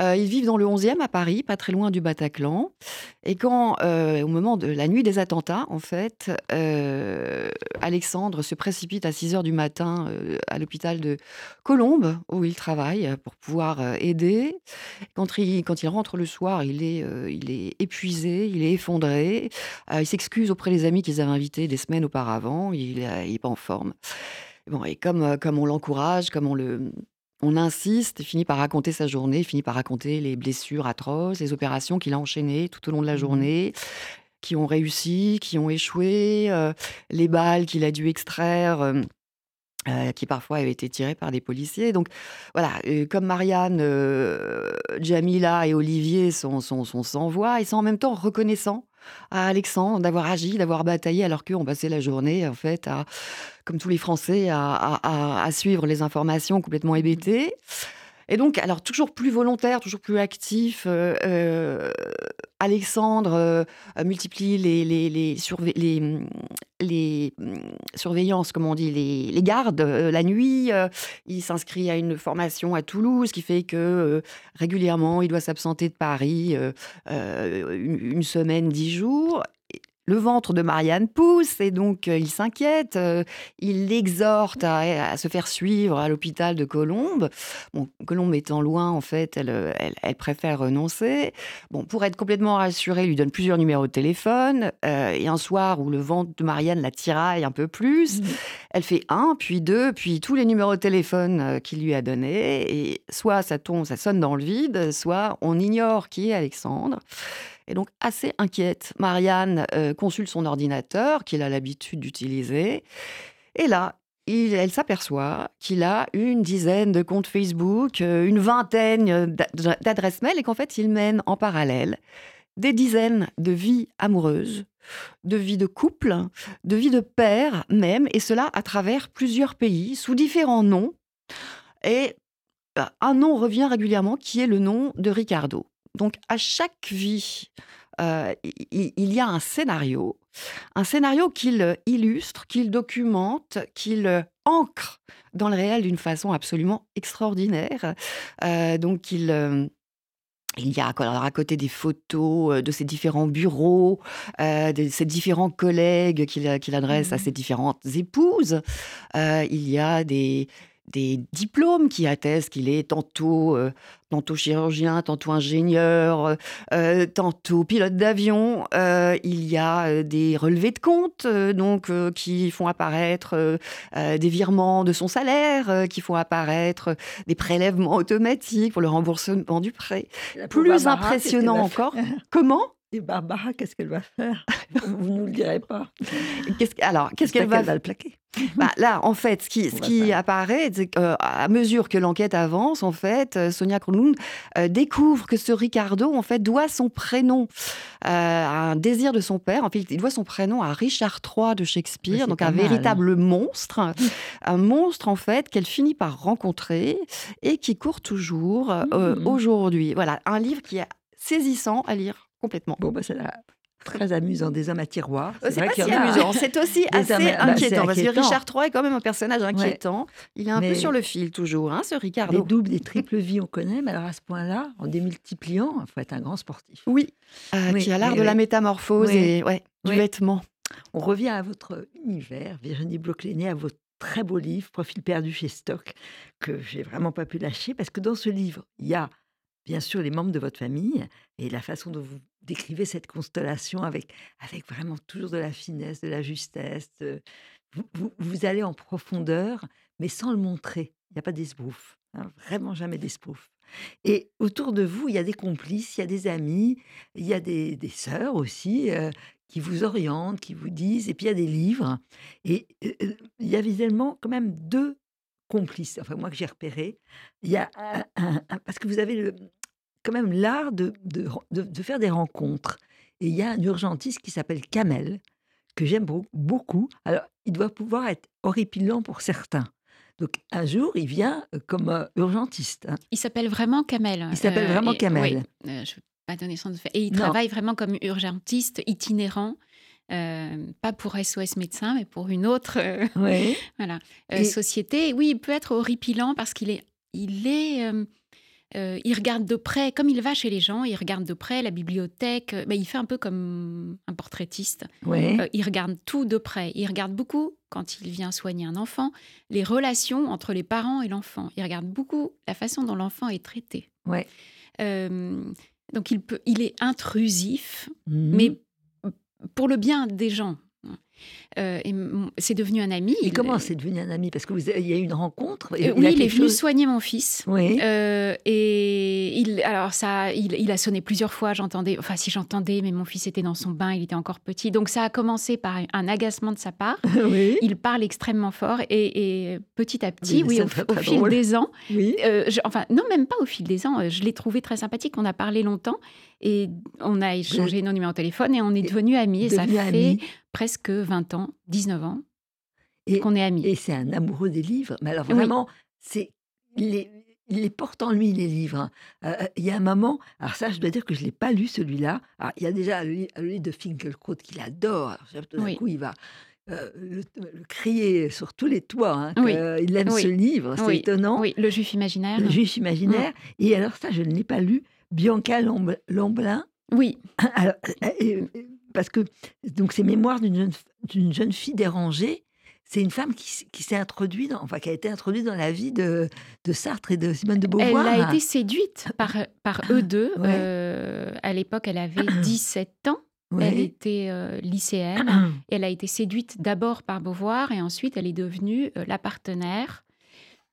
Euh, ils vivent dans le 11e à Paris, pas très loin du Bataclan. Et quand, euh, au moment de la nuit des attentats, en fait, euh, Alexandre se précipite à 6 heures du matin à l'hôpital de Colombes, où il travaille, pour pouvoir aider. Quand il, rentre le soir, il est, épuisé, il est effondré. il s'excuse auprès des amis qu'ils avaient invités des semaines auparavant. Il n'est pas en forme. Bon, et comme on l'encourage, comme on le, on insiste, finit par raconter sa journée, finit par raconter les blessures atroces, les opérations qu'il a enchaînées tout au long de la mmh journée, qui ont réussi, qui ont échoué, euh, les balles qu'il a dû extraire. Euh, euh, qui parfois avaient été tirées par des policiers. Donc voilà, comme Marianne, Jamila et Olivier sont, sont, sont, sans voix, ils sont en même temps reconnaissants à Alexandre d'avoir agi, d'avoir bataillé, alors ont passé la journée, en fait, à, comme tous les Français, à, suivre les informations complètement hébétées. Et donc, alors toujours plus volontaire, toujours plus actif, euh, euh, Alexandre euh, multiplie les, mm, surveillances, comme on dit, les, gardes la nuit. il s'inscrit à une formation à Toulouse, qui fait que régulièrement, il doit s'absenter de Paris une, semaine, dix jours le ventre de Marianne pousse et donc euh, il s'inquiète. Euh, il l'exhorte à, se faire suivre à l'hôpital de Colombes. Bon, Colombes étant loin, en fait, elle, euh, elle, préfère renoncer. Bon, pour être complètement rassurée, il lui donne plusieurs numéros de téléphone. et un soir où le ventre de Marianne la tiraille un peu plus, mmh. elle fait un, puis deux, puis tous les numéros de téléphone qu'il lui a donnés. Et soit ça tombe, ça sonne dans le vide, soit on ignore qui est Alexandre et donc assez inquiète. Marianne euh, consulte son ordinateur qu'il a l'habitude d'utiliser. Et là, elle s'aperçoit qu'il a une dizaine de comptes Facebook, euh, une vingtaine d'adresses mail et qu'en fait, il mène en parallèle des dizaines de vies amoureuses, de vies de couple, de vies de père même, et cela à travers plusieurs pays, sous différents noms. Et euh, un nom revient régulièrement qui est le nom de Ricardo. Donc à chaque vie, euh, il, y a un scénario, un scénario qu'il illustre, qu'il documente, qu'il ancre dans le réel d'une façon absolument extraordinaire. Euh, donc il... Euh, il y a à côté des photos de ses différents bureaux, de ses différents collègues qu'il adresse à mmh ses différentes épouses. il y a des, des diplômes qui attestent qu'il est tantôt, euh, tantôt chirurgien, tantôt ingénieur, euh, euh, tantôt pilote d'avion. il y a des relevés de compte donc qui font apparaître des virements de son salaire, qui font apparaître des prélèvements automatiques pour le remboursement du prêt. Plus impressionnant encore, comment? Et Barbara, qu'est-ce qu'elle va faire? Vous ne nous le direz pas. Qu'est-ce alors, qu'est-ce qu'elle J'espère va le plaquer Bah, là, en fait, ce qui, ce va apparaît, c'est qu'à mesure que l'enquête avance, en fait, euh, Sonia Kronlund euh, découvre que ce Ricardo, en fait, doit son prénom euh, à un désir de son père. En fait, il doit son prénom à Richard III de Shakespeare, donc un mal. véritable monstre, un monstre en fait qu'elle finit par rencontrer et qui court toujours euh, Mhm. aujourd'hui. Voilà, un livre qui est saisissant à lire complètement. Bon, bah, c'est là très amusant. Des hommes à tiroir. Euh, C'est pas si a. amusant, c'est aussi assez hommes- bah, inquiétant, parce que. Richard III est quand même un personnage inquiétant. Il est un peu sur le fil toujours, hein, ce Des Ricardo. doubles, des triples vies, on connaît, mais alors à ce point-là, en démultipliant, il faut être un grand sportif. Oui, euh, Oui, qui a l'art oui, de la métamorphose Oui. et ouais, du vêtement. On revient à votre univers, Virginie Bloch-Léné, à votre très beau livre, Profil perdu chez Stock, que j'ai vraiment pas pu lâcher, parce que dans ce livre, il y a bien sûr les membres de votre famille et la façon dont vous décrivez cette constellation avec, avec vraiment toujours de la finesse, de la justesse. Vous, vous- allez en profondeur, mais sans le montrer. Il n'y a pas d'esbrouf, hein, vraiment jamais d'esbrouf. Et autour de vous, il y a des complices, il y a des amis, il y a des, des sœurs aussi euh, qui vous orientent, qui vous disent, et puis il y a des livres. Et euh, euh, il y a visuellement quand même deux complices, enfin moi que j'ai repéré. Il y a un- parce que vous avez le, quand même l'art de, de, de- de faire des rencontres. Et il y a un urgentiste qui s'appelle Kamel, que j'aime beau- beaucoup. Alors, il doit pouvoir être horripilant pour certains. Donc, un jour, il vient euh, comme euh, urgentiste. hein. Il s'appelle vraiment Kamel. Il s'appelle vraiment et- Kamel. oui, euh, je ne vais pas donner son fait. Et il Non. travaille vraiment comme urgentiste itinérant, euh, pas pour SOS médecin, mais pour une autre euh, Oui. voilà, euh, Et- société. Oui, il peut être horripilant parce qu'il est, il est, euh, il regarde de près, comme il va chez les gens, il regarde de près la bibliothèque. ben, il fait un peu comme un portraitiste. Euh, il regarde tout de près. Il regarde beaucoup, quand il vient soigner un enfant, les relations entre les parents et l'enfant. Il regarde beaucoup la façon dont l'enfant est traité. Ouais. Euh, donc il, peut, il est intrusif, Mhm. mais pour le bien des gens. Euh, c'est devenu un ami. Et Il- comment c'est devenu un ami? Parce qu'il y a eu une rencontre. Euh, oui, il est venu chose- soigner mon fils. Oui. Euh, et il, alors ça, il, il a sonné plusieurs fois. J'entendais, enfin si j'entendais, mais mon fils était dans son bain, il était encore petit. Donc ça a commencé par un agacement de sa part. oui. Il parle extrêmement fort et, et petit à petit, Oui, oui, au, très, au très fil des ans, Oui. euh, je- enfin non même pas au fil des ans, je l'ai trouvé très sympathique. On a parlé longtemps et on a échangé nos numéros de téléphone et on est devenus amis. Et ça fait ami. presque 20 ans, 19 ans Et, qu'on est amis. et c'est un amoureux des livres. Mais alors Oui. vraiment, c'est il les, il les porte en lui, les livres. hein. Euh, Il y a un moment, alors ça, je dois dire que je ne l'ai pas lu, celui-là. Il y a déjà le, li- le livre de Finkelkraut qu'il adore. Alors, Tout d'un Oui. coup, il va euh, le, le crier sur tous les toits. hein, Oui. qu'il aime Oui. ce livre, c'est étonnant. Oui, le juif imaginaire. Le juif imaginaire. Et alors ça, je ne l'ai pas lu. Bianca Lamb- Lamblin, Oui, alors, euh, euh, euh, parce que donc ces mémoires d'une jeune, d'une jeune fille dérangée, c'est une femme qui, qui s'est introduite, dans- enfin qui a été introduite dans la vie de, de Sartre et de Simone de elle Beauvoir. a été séduite par, par eux deux. Ouais. Euh, à l'époque, elle avait 17 ans. Elle était euh, lycéenne. Elle a été séduite d'abord par Beauvoir et ensuite elle est devenue euh, la partenaire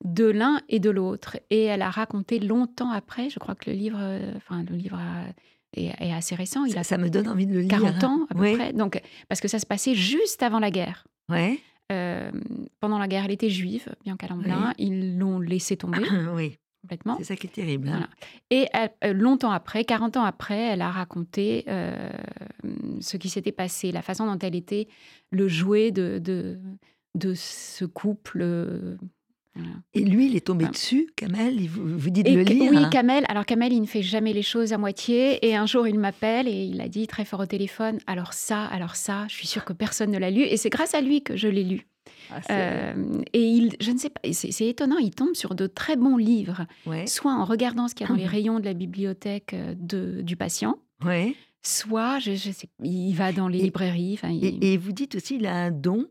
de l'un et de l'autre. Et elle a raconté longtemps après, je crois que le livre, enfin le livre a- est, est assez récent, il ça, a ça me donne envie de le lire. 40 hein. ans à peu près. Donc, parce que ça se passait juste avant la guerre. Ouais. Euh, pendant la guerre, elle était juive, Bianca Lamblin. Ils l'ont laissée tomber oui, complètement. c'est ça qui est terrible. hein. Voilà. Et elle- euh, longtemps après, 40 ans après, elle a raconté euh, ce qui s'était passé, la façon dont elle était le jouet de, de, de ce couple. Et lui, il est tombé dessus, Kamel, il vous, vous Et le lire. oui, hein. Kamel. Alors Kamel, il ne fait jamais les choses à moitié. Et un jour, il m'appelle et il a dit très fort au téléphone alors ça, alors ça. Je suis sûre que personne ne l'a lu. Et c'est grâce à lui que je l'ai lu. Ah, Euh, et il, je ne sais pas, c'est c'est étonnant. Il tombe sur de très bons livres, ouais, soit en regardant ce qu'il y a dans les rayons de la bibliothèque euh, de, du patient, ouais. soit je, je sais, il va dans les Et- librairies. Il- Et, et vous dites aussi, il a un don.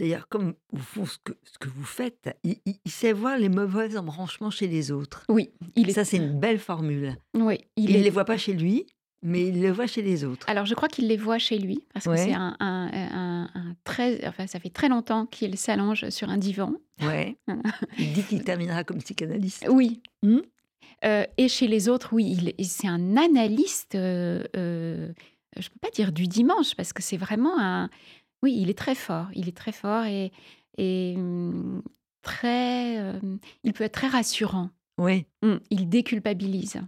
D'ailleurs, comme au fond, ce que, ce que vous faites, il, il- il sait voir les mauvais embranchements chez les autres. oui, il est. Ça, c'est une belle formule. oui, il ne est- les voit pas chez lui, mais il les voit chez les autres. Alors, je crois qu'il les voit chez lui, parce que c'est un, un- un- un très. Enfin, ça fait très longtemps qu'il s'allonge sur un divan. Ouais. il dit qu'il terminera comme psychanalyste. Oui. Hmm? Euh, et chez les autres, oui, c'est un analyste. euh, euh, je peux pas dire du dimanche parce que c'est vraiment un. Oui, il est très fort. Il est très fort et, et hum, très. euh, il peut être très rassurant. Oui. Hum, il déculpabilise.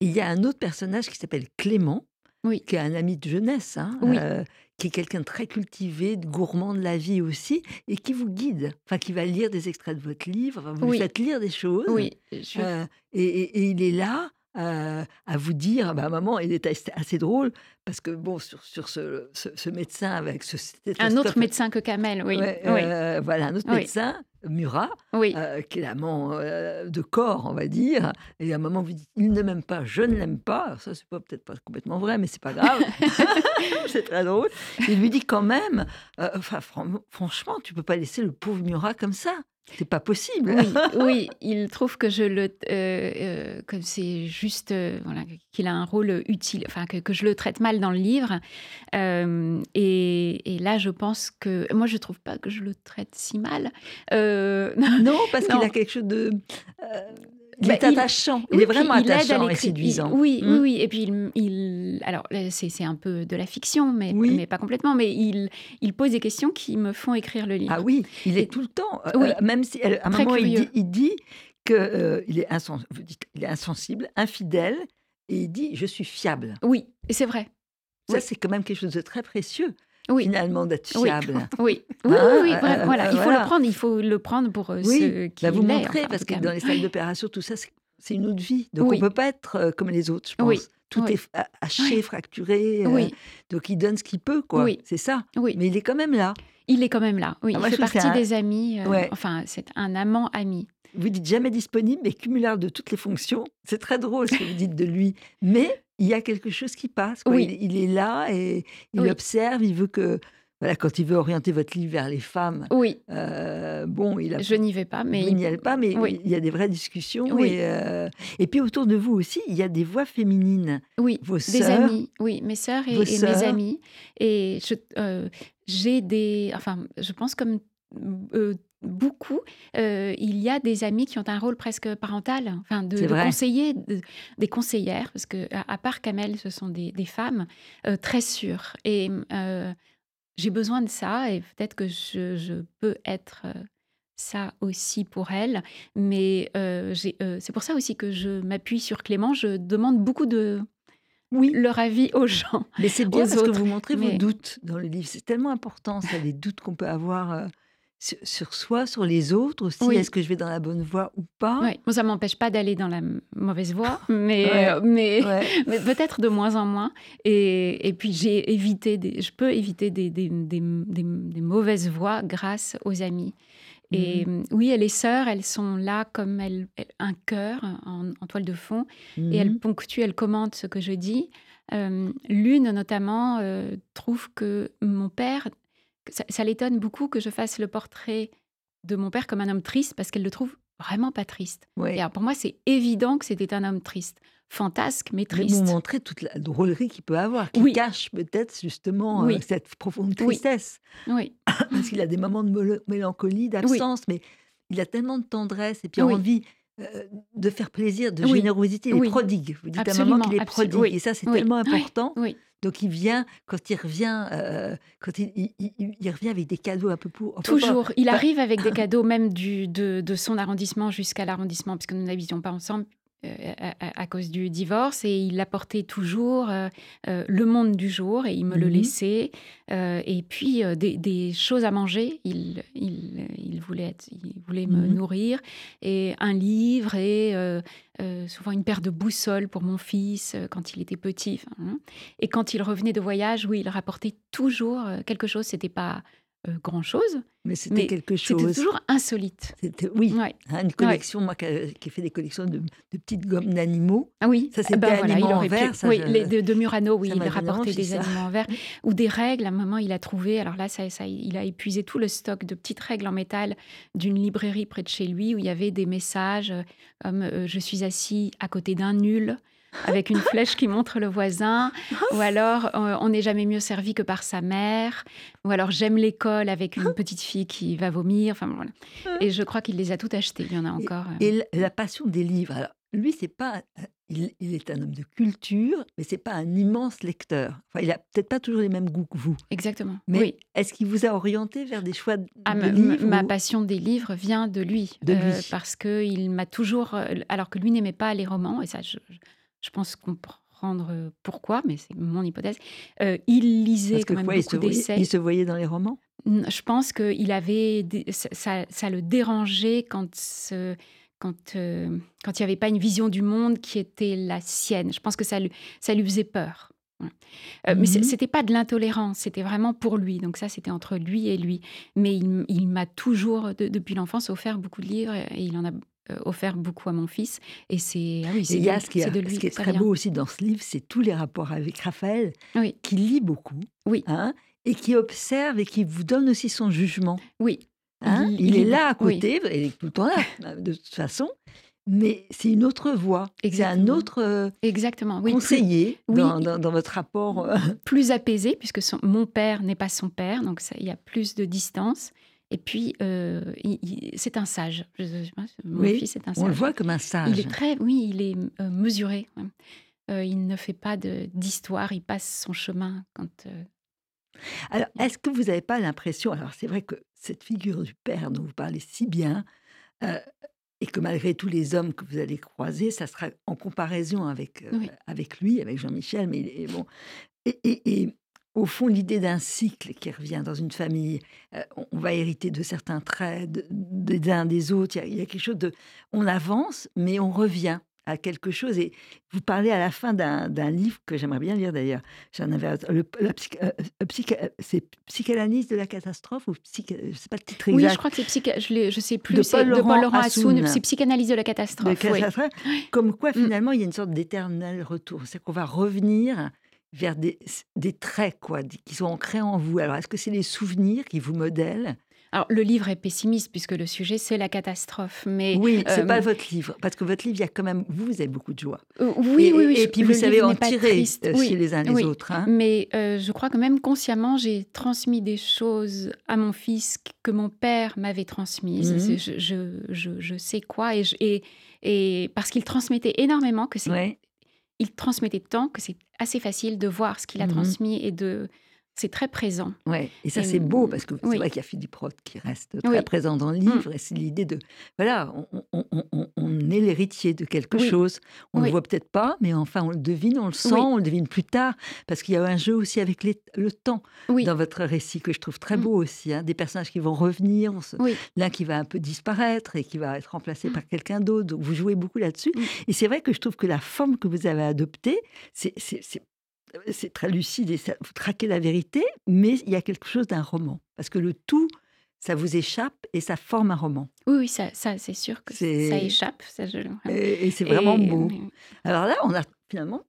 Il y a un autre personnage qui s'appelle Clément, Oui. qui est un ami de jeunesse, hein, Oui. euh, qui est quelqu'un de très cultivé, de gourmand de la vie aussi, et qui vous guide, enfin qui va lire des extraits de votre livre, enfin, vous lui Oui. faites lire des choses, Oui, je- euh, et, et- et il est là à vous dire, bah, maman, il est assez, drôle, parce que bon, sur, sur ce, ce- ce médecin avec ce un autre médecin que Kamel, oui. Ouais, oui, euh, voilà, un autre Oui. médecin, Murat, oui. euh, qui est l'amant euh, de corps, on va dire. Et à un moment, vous dites, il ne m'aime pas, je ne l'aime pas. Alors ça, c'est pas peut-être pas complètement vrai, mais c'est pas grave. c'est très drôle. Il lui dit quand même, euh, enfin, fran- franchement, tu peux pas laisser le pauvre Murat comme ça. C'est pas possible. Oui, oui, il trouve que je le, euh, euh, que c'est juste, euh, voilà, qu'il a un rôle utile, enfin que, que je le traite mal dans le livre. Euh, et, et là, je pense que moi, je trouve pas que je le traite si mal. Non, parce qu'il a quelque chose de. Euh, il Bah, est attachant. il Oui, est vraiment il attachant et séduisant. il- oui, Mm. oui, oui. Et puis, il, alors, là, c'est un peu de la fiction, mais, Oui. mais pas complètement. Mais il, il pose des questions qui me font écrire le livre. Ah oui, il est Et- tout le temps. euh, Oui. euh, même si à un moment il dit, il dit que euh, il est insens- insensible, infidèle, et il dit je suis fiable. Oui, et c'est vrai. Ça Oui. c'est quand même quelque chose de très précieux Oui. finalement d'être fiable. Oui, oui, Hein, oui, oui, euh, euh, voilà, il faut voilà. le prendre, il faut le prendre pour euh, Oui, ce qu'il Bah, vous en parce que dans les salles d'opération tout ça c'est une autre vie. Donc on peut pas être comme les autres, je pense. Tout est haché, fracturé. euh, donc il donne ce qu'il peut, quoi. C'est ça. Mais il est quand même là. il est quand même là. Oui, Ah, il moi, fait partie un- des amis. euh, Ouais. Enfin, c'est un amant ami. Vous dites jamais disponible, mais cumulable de toutes les fonctions. C'est très drôle ce que vous dites de lui. Mais il y a quelque chose qui passe. quoi. Oui. Il, il est là et il Oui. observe. Il veut que, voilà, quand il veut orienter votre livre vers les femmes, Oui, euh, bon, il a. je n'y vais pas, mais vous n'y allez pas, mais oui. il y a des vraies discussions. Oui. Et, euh, et puis autour de vous aussi, il y a des voix féminines. oui, Vos des sœurs, amis, oui, mes sœurs et, mes amis. Et je, euh, j'ai des, enfin, je pense comme beaucoup, euh, il y a des amis qui ont un rôle presque parental, enfin de, de conseiller, de- des conseillères, parce que à, à part Kamel, ce sont des, des femmes euh, très sûres. Et euh, j'ai besoin de ça, et peut-être que je, je peux être ça aussi pour elles. Mais c'est pour ça aussi que je m'appuie sur Clément. Je demande beaucoup de Oui. leur avis aux gens. Mais c'est bien parce que vous montrez vos mais- doutes dans le livre. C'est tellement important, ça, les doutes qu'on peut avoir sur, sur soi, sur les autres aussi? Oui. Est-ce que je vais dans la bonne voie ou pas? Ouais. Bon, ça m'empêche pas d'aller dans la mauvaise voie, mais, Ouais. euh, mais, Ouais. mais peut-être de moins en moins. Et, et puis j'ai évité, des, je peux éviter des, des, des- des- des mauvaises voies grâce aux amis. Et euh, oui, les sœurs, elles sont là comme elles, elles- un cœur en, en toile de fond, et elles ponctuent, elles commentent ce que je dis. Euh, L'une notamment euh, trouve que mon père, ça, ça l'étonne beaucoup que je fasse le portrait de mon père comme un homme triste parce qu'elle le trouve vraiment pas triste. Ouais. Et alors, pour moi, c'est évident que c'était un homme triste, fantasque mais Mais triste. vous montrez toute la drôlerie qu'il peut avoir, qui Oui. cache peut-être justement euh, cette profonde tristesse. Oui, Parce qu'il a des moments de mélancolie, d'absence, mais il a tellement de tendresse et puis envie euh, de faire plaisir, de générosité. Il est prodigue. Vous dites à Absolument, moment qu'il est prodigue. Et ça, c'est tellement important. oui, Donc il vient, quand il revient, euh, quand il, il- il- il revient avec des cadeaux un peu pour. pas- toujours. Il arrive avec des cadeaux, même du, de, de son arrondissement jusqu'à l'arrondissement, puisque nous n'habitions pas ensemble. Euh, à, à- à cause du divorce et il apportait toujours euh, euh, le monde du jour et il me le Mhm. laissait euh, et puis des, des choses à manger il, il, il voulait, être- il voulait me Mhm. nourrir et un livre et souvent une paire de boussoles pour mon fils quand il était petit enfin, hein. et quand il revenait de voyage oui il rapportait toujours quelque chose c'était pas grand chose Mais c'était quelque c'était chose. toujours insolite C'était- Oui, Ouais. hein, une collection, moi qui ai fait des collections de, de petites gommes d'animaux. Ah oui, Ça, ah c'était ben voilà, il animaux en pu- verre, ça, oui, je- les de, de Murano, oui, ça il envie, des ça. animaux en verre ou des règles. À un moment, il a trouvé. Alors là, ça, ça, il a épuisé tout le stock de petites règles en métal d'une librairie près de chez lui où il y avait des messages euh, comme euh, je suis assis à côté d'un nul. Avec une flèche qui montre le voisin, ou alors euh, on n'est jamais mieux servi que par sa mère, ou alors j'aime l'école avec une petite fille qui va vomir. Enfin voilà. Et je crois qu'il les a toutes achetées. Il y en a encore. euh. Et la, passion des livres. Alors, lui, c'est pas, il, il est un homme de culture, mais c'est pas un immense lecteur. Enfin, il a peut-être pas toujours les mêmes goûts que vous. Exactement. Mais oui. est-ce qu'il vous a orienté vers des choix de, Ah, de livres ma ou- passion des livres vient de lui. De lui. parce qu'il m'a toujours. euh, Alors que lui n'aimait pas les romans, et ça, je, je pense comprendre euh, pourquoi, mais c'est mon hypothèse. euh, il lisait Parce que quand même quoi, il se, beaucoup voyait, d'essais. il se voyait dans les romans? Je pense qu'il avait. Ça, ça- le dérangeait quand. ce- quand, euh, quand il n'y avait pas une vision du monde qui était la sienne. Je pense que ça lui, ça lui faisait peur. Voilà. Euh, Mais c'est- Mhm. c'était pas de l'intolérance, c'était vraiment pour lui. Donc ça, c'était entre lui et lui. Mais il, m'a toujours, de- depuis l'enfance, offert beaucoup de livres et il en a offert beaucoup à mon fils. Et c'est ah oui, c'est il y a de- ce qui, est, de lui ce qui est très beau aussi dans ce livre, c'est tous les rapports avec Raphaël, Oui. qui lit beaucoup, Oui. hein, et qui observe et qui vous donne aussi son jugement. Oui, hein. Il- Il, il est là à oui. côté, il est tout le temps là, de toute façon, mais c'est une autre voix, c'est un autre euh, exactement. Oui, plus- conseiller oui. dans, dans- dans votre rapport. euh, plus apaisé, puisque son- mon père n'est pas son père, donc ça- il y a plus de distance. Et puis, euh, c'est un sage. Je- je mon Oui, fils est un on le sage. voit comme un sage. Il est très, oui, il est euh, mesuré. Euh, il ne fait pas d'histoire, il passe son chemin quand. Alors, est-ce que vous n'avez pas l'impression, alors c'est vrai que cette figure du père dont vous parlez si bien, et que malgré tous les hommes que vous allez croiser, ça sera en comparaison avec, Oui. avec lui, avec Jean-Michel, mais bon. Et, et- et au fond, l'idée d'un cycle qui revient dans une famille, euh, on, va hériter de certains traits de- des uns des autres, il y, a, il y a quelque chose de... On avance, mais on revient à quelque chose. Et vous parlez à la fin d'un livre que j'aimerais bien lire d'ailleurs. J'en avais le, psych- euh, euh, psych- euh, c'est psychanalyse de la catastrophe ou psych, je sais pas le titre Oui, exact. je crois que c'est psycha... je, je sais plus. De Paul de Laurent Paul Laurent Assoun. C'est psychanalyse de la de catastrophe. oui. catastrophe. Comme quoi Mm. finalement il y a une sorte d'éternel retour. C'est qu'on va revenir vers des, des traits quoi, qui sont ancrés en vous. Alors est-ce que c'est les souvenirs qui vous modèlent? Alors, le livre est pessimiste puisque le sujet c'est la catastrophe. Mais Oui, c'est euh, pas votre livre parce que votre livre il y a quand même vous, vous avez beaucoup de joie. euh, oui, et, oui, oui. et je- puis vous savez en tirer euh, Oui. chez les uns les oui. autres. hein. Mais euh, je crois que même consciemment, j'ai transmis des choses à mon fils que mon père m'avait transmises. Mhm. Je, je, je- sais quoi. Et, je- et, et parce qu'il transmettait énormément, que c'est, Ouais. Il transmettait tant que c'est assez facile de voir ce qu'il a Mhm. transmis et de. C'est très présent. Ouais, et ça c'est beau parce que c'est oui. vrai qu'il y a Philippe Roth qui reste très Oui. Mm. présent dans le livre et c'est l'idée de voilà on, on- on- on- on est l'héritier de quelque Oui. chose on ne le voit peut-être pas mais enfin on le devine on le sent on le devine plus tard parce qu'il y a un jeu aussi avec les- le temps Oui. dans votre récit que je trouve très Mm. beau aussi hein, des personnages qui vont revenir se- l'un qui va un peu disparaître et qui va être remplacé par quelqu'un d'autre donc vous jouez beaucoup là-dessus Mm. et c'est vrai que je trouve que la forme que vous avez adoptée c'est c'est- très lucide et ça, vous traquez la vérité, mais il y a quelque chose d'un roman. Parce que le tout, ça vous échappe et ça forme un roman. Oui, oui, ça, ça c'est sûr que ça échappe. Ça, je- Et, et c'est vraiment Et- beau. Alors là, on a finalement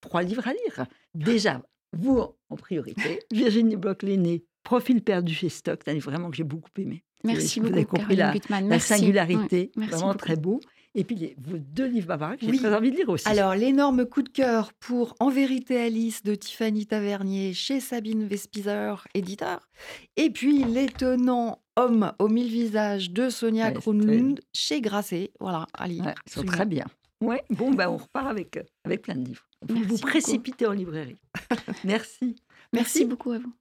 trois livres à lire. Déjà, vous en priorité, Virginie Bloch-Lenné, Profil perdu chez Stock, c'est un livre vraiment que j'ai beaucoup aimé. Merci vous beaucoup, avez compris Caroline la, la singularité, vraiment beaucoup. très beau. Et puis les- vos deux livres Barbara que j'ai Oui. très envie de lire aussi. Alors, l'énorme coup de cœur pour En vérité Alice de Tiffany Tavernier chez Sabine Vespizer, éditeur. Et puis l'étonnant Homme aux mille visages de Sonia Ouais, Kronlund chez Grasset. Voilà. Ouais, ils sont très bien. Ouais, bon, ben, on repart avec, euh, avec plein de livres. Vous vous précipitez en librairie. Merci. Merci beaucoup à vous.